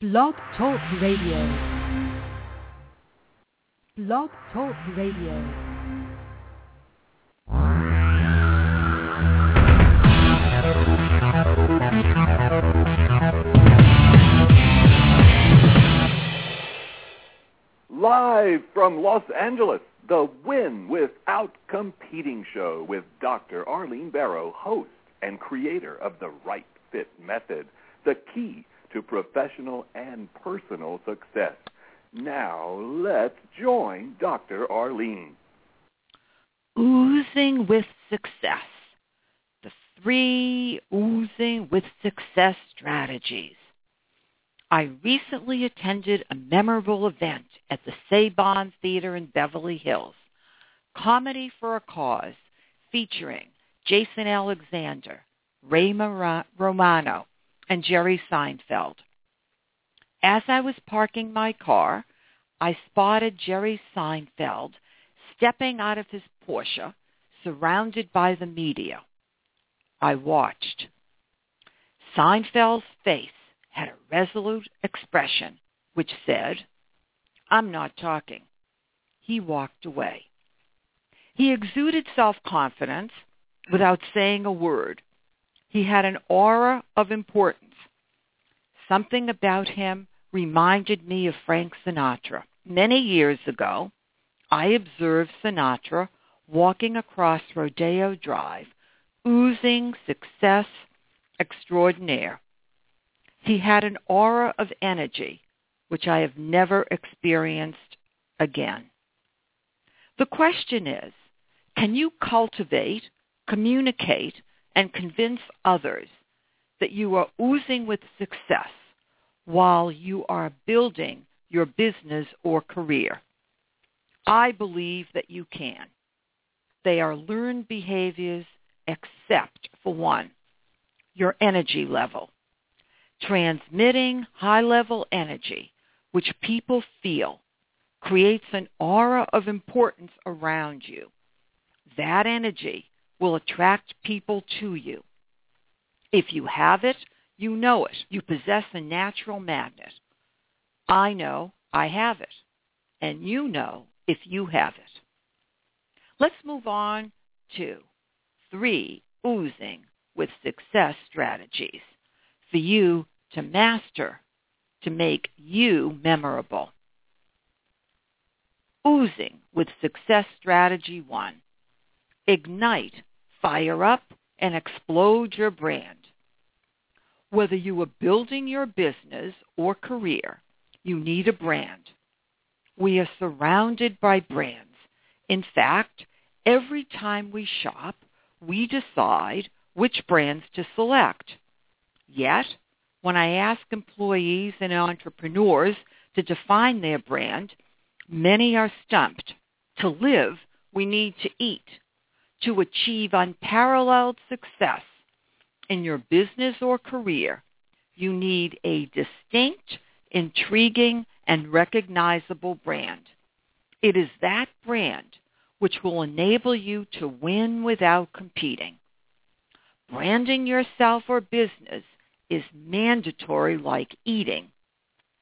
Blog Talk Radio. Blog Talk Radio. Live from Los Angeles, the Win Without Competing show with Dr. Arlene Barro, host and creator of the Right Fit Method, the key to professional and personal success. Now let's join Dr. Arlene. Oozing with success. The three oozing with success strategies. I recently attended a memorable event at the Saban Theater in Beverly Hills, Comedy for a Cause, featuring Jason Alexander, Ray Romano, and Jerry Seinfeld. As I was parking my car, I spotted Jerry Seinfeld stepping out of his Porsche, surrounded by the media. I watched. Seinfeld's face had a resolute expression which said, I'm not talking. He walked away. He exuded self-confidence without saying a word. He had an aura of importance. Something about him reminded me of Frank Sinatra. Many years ago, I observed Sinatra walking across Rodeo Drive, oozing success extraordinaire. He had an aura of energy, which I have never experienced again. The question is, can you cultivate, communicate, and convince others that you are oozing with success while you are building your business or career? I believe that you can. They are learned behaviors except for one, your energy level. Transmitting high-level energy, which people feel, creates an aura of importance around you. That energy will attract people to you. If you have it, you know it. You possess a natural magnet. I know I have it. And you know if you have it. Let's move on to three oozing with success strategies for you to master to make you memorable. Oozing with success strategy one. Ignite, fire up, and explode your brand. Whether you are building your business or career, you need a brand. We are surrounded by brands. In fact, every time we shop, we decide which brands to select. Yet, when I ask employees and entrepreneurs to define their brand, many are stumped. To live, we need to eat. To achieve unparalleled success in your business or career, you need a distinct, intriguing, and recognizable brand. It is that brand which will enable you to win without competing. Branding yourself or business is mandatory like eating,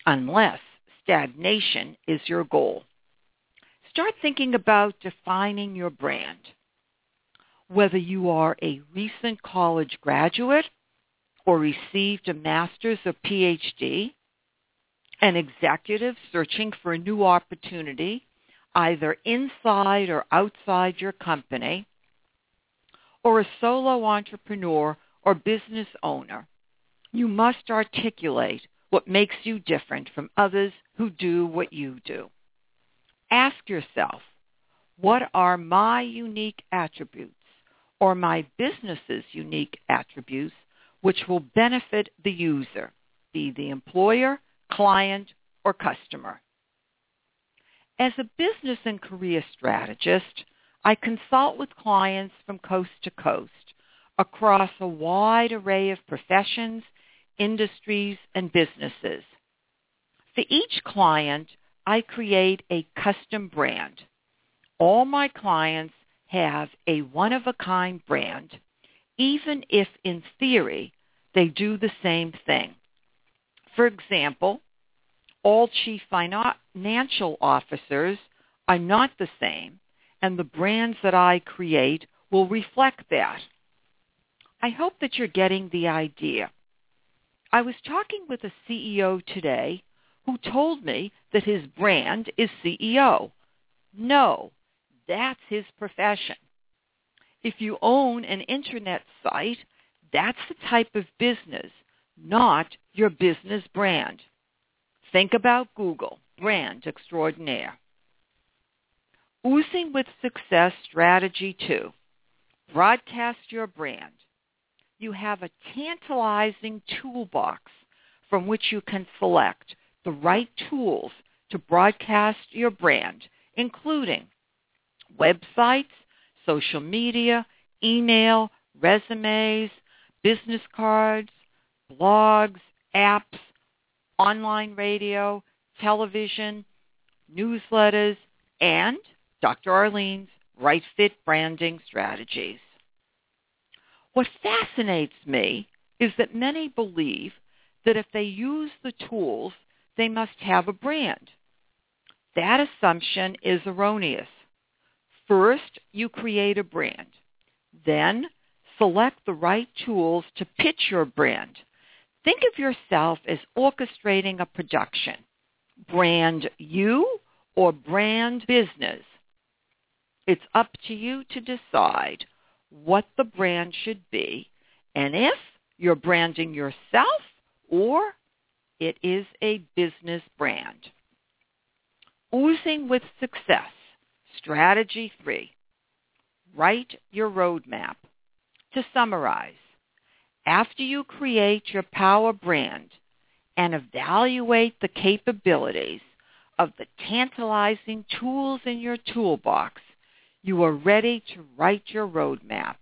unless stagnation is your goal. Start thinking about defining your brand. Whether you are a recent college graduate or received a master's or PhD, an executive searching for a new opportunity, either inside or outside your company, or a solo entrepreneur or business owner, you must articulate what makes you different from others who do what you do. Ask yourself, what are my unique attributes or my business's unique attributes which will benefit the user, be the employer, client, or customer? As a business and career strategist, I consult with clients from coast to coast across a wide array of professions industries, and businesses. For each client, I create a custom brand. All my clients have a one-of-a-kind brand, even if in theory they do the same thing. For example, all chief financial officers are not the same, and the brands that I create will reflect that. I hope that you're getting the idea. I was talking with a CEO today who told me that his brand is CEO. No, that's his profession. If you own an internet site, that's the type of business, not your business brand. Think about Google, brand extraordinaire. Oozing with Success Strategy 2. Broadcast your brand. You have a tantalizing toolbox from which you can select the right tools to broadcast your brand, including websites, social media, email, resumes, business cards, blogs, apps, online radio, television, newsletters, and Dr. Arlene's Right Fit Branding Strategies. What fascinates me is that many believe that if they use the tools, they must have a brand. That assumption is erroneous. First, you create a brand. Then, select the right tools to pitch your brand. Think of yourself as orchestrating a production. Brand you or brand business. It's up to you to decide what the brand should be and if you're branding yourself or it is a business brand. Oozing with success. Strategy three. Write your roadmap. To summarize, after you create your power brand and evaluate the capabilities of the tantalizing tools in your toolbox, you are ready to write your roadmap.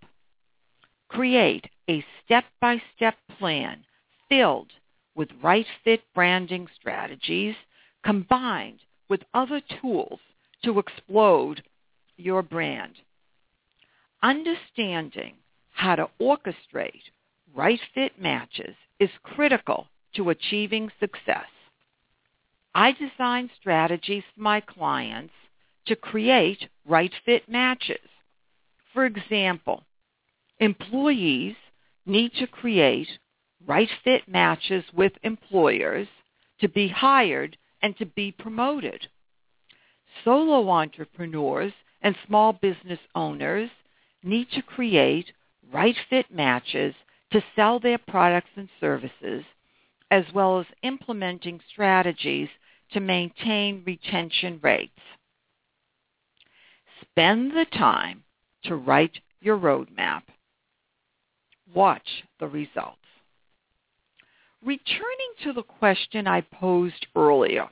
Create a step-by-step plan filled with right fit branding strategies combined with other tools to explode your brand. Understanding how to orchestrate right fit matches is critical to achieving success. I design strategies for my clients to create right fit matches. For example, employees need to create right fit matches with employers to be hired and to be promoted. Solo entrepreneurs and small business owners need to create right fit matches to sell their products and services, as well as implementing strategies to maintain retention rates. Spend the time to write your roadmap. Watch the results. Returning to the question I posed earlier,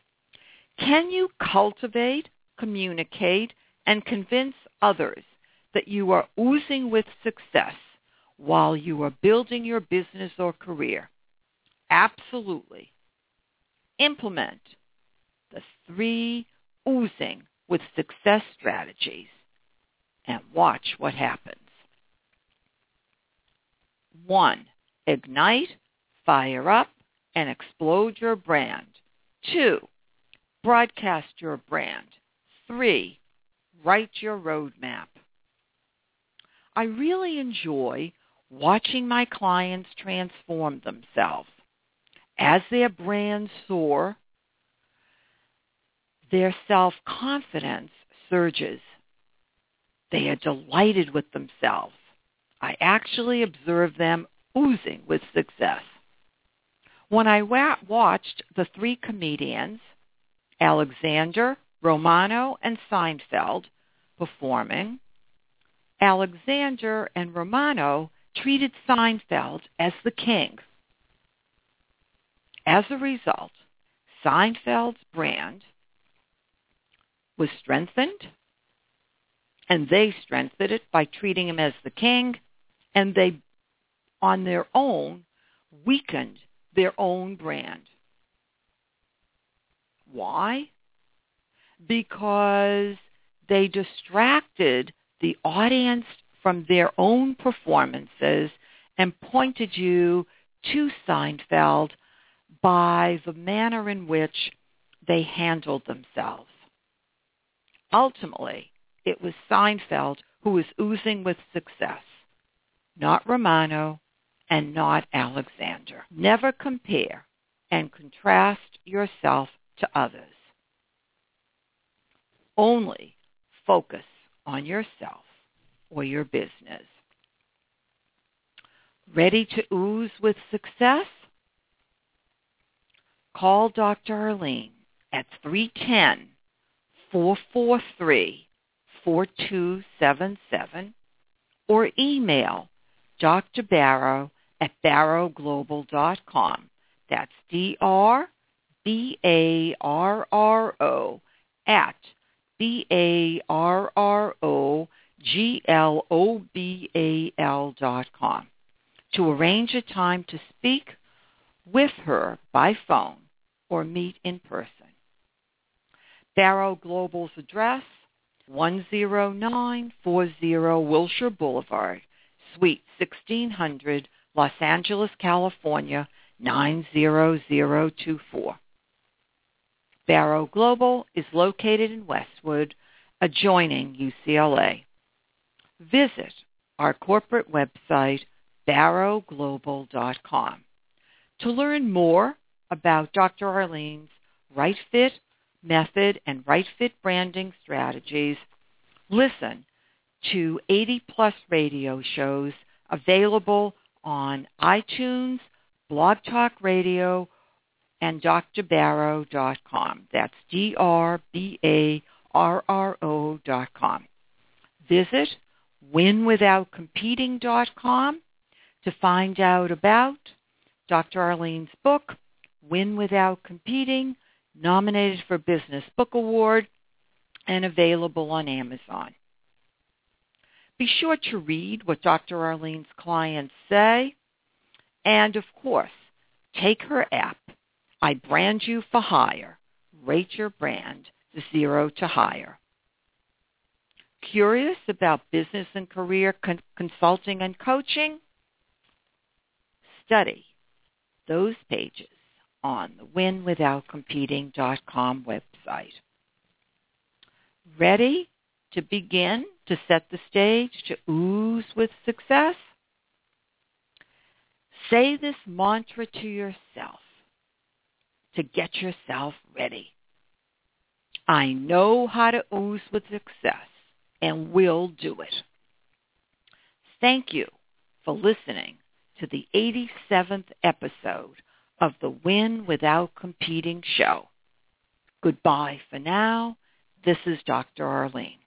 can you cultivate, communicate, and convince others that you are oozing with success while you are building your business or career? Absolutely. Implement the three oozing with success strategies and watch what happens. One, ignite, fire up, and explode your brand. Two, broadcast your brand. Three, write your roadmap. I really enjoy watching my clients transform themselves. As their brands soar, their self-confidence surges. They are delighted with themselves. I actually observe them oozing with success. When I wa- watched the three comedians, Alexander, Romano, and Seinfeld, performing, Alexander and Romano treated Seinfeld as the king. As a result, Seinfeld's brand was strengthened, and they strengthened it by treating him as the king, and they, on their own, weakened their own brand. Why? Because they distracted the audience from their own performances and pointed you to Seinfeld by the manner in which they handled themselves. Ultimately, it was Seinfeld who was oozing with success, not Romano and not Alexander. Never compare and contrast yourself to others. Only focus on yourself or your business. Ready to ooze with success? Call Dr. Arlene at 310 443 4277 or email Dr. Barro at barroglobal.com. That's D-R-B-A-R-R-O at B-A-R-R-O-G-L-O-B-A-L dot com to arrange a time to speak with her by phone or meet in person. Barro Global's address, 10940 Wilshire Boulevard, Suite 1600, Los Angeles, California, 90024. Barro Global is located in Westwood, adjoining UCLA. Visit our corporate website, barroglobal.com, to learn more about Dr. Arlene's Right Fit method and Right Fit branding strategies. Listen to 80 plus radio shows available on iTunes, Blog Talk Radio, and drbarro.com. That's D-R-B-A-R-R-O dot com. Visit winwithoutcompeting.com to find out about Dr. Arlene's book, Win Without Competing, nominated for Business Book Award and available on Amazon. Be sure to read what Dr. Arlene's clients say. And of course, take her app, I Brand You for Hire. Rate your brand zero to hire. Curious about business and career con- consulting and coaching? Study those pages on the winwithoutcompeting.com website. Ready to begin to set the stage to ooze with success? Say this mantra to yourself to get yourself ready. I know how to ooze with success and will do it. Thank you for listening to the 87th episode of the Win Without Competing show. Goodbye for now. This is Dr. Arlene.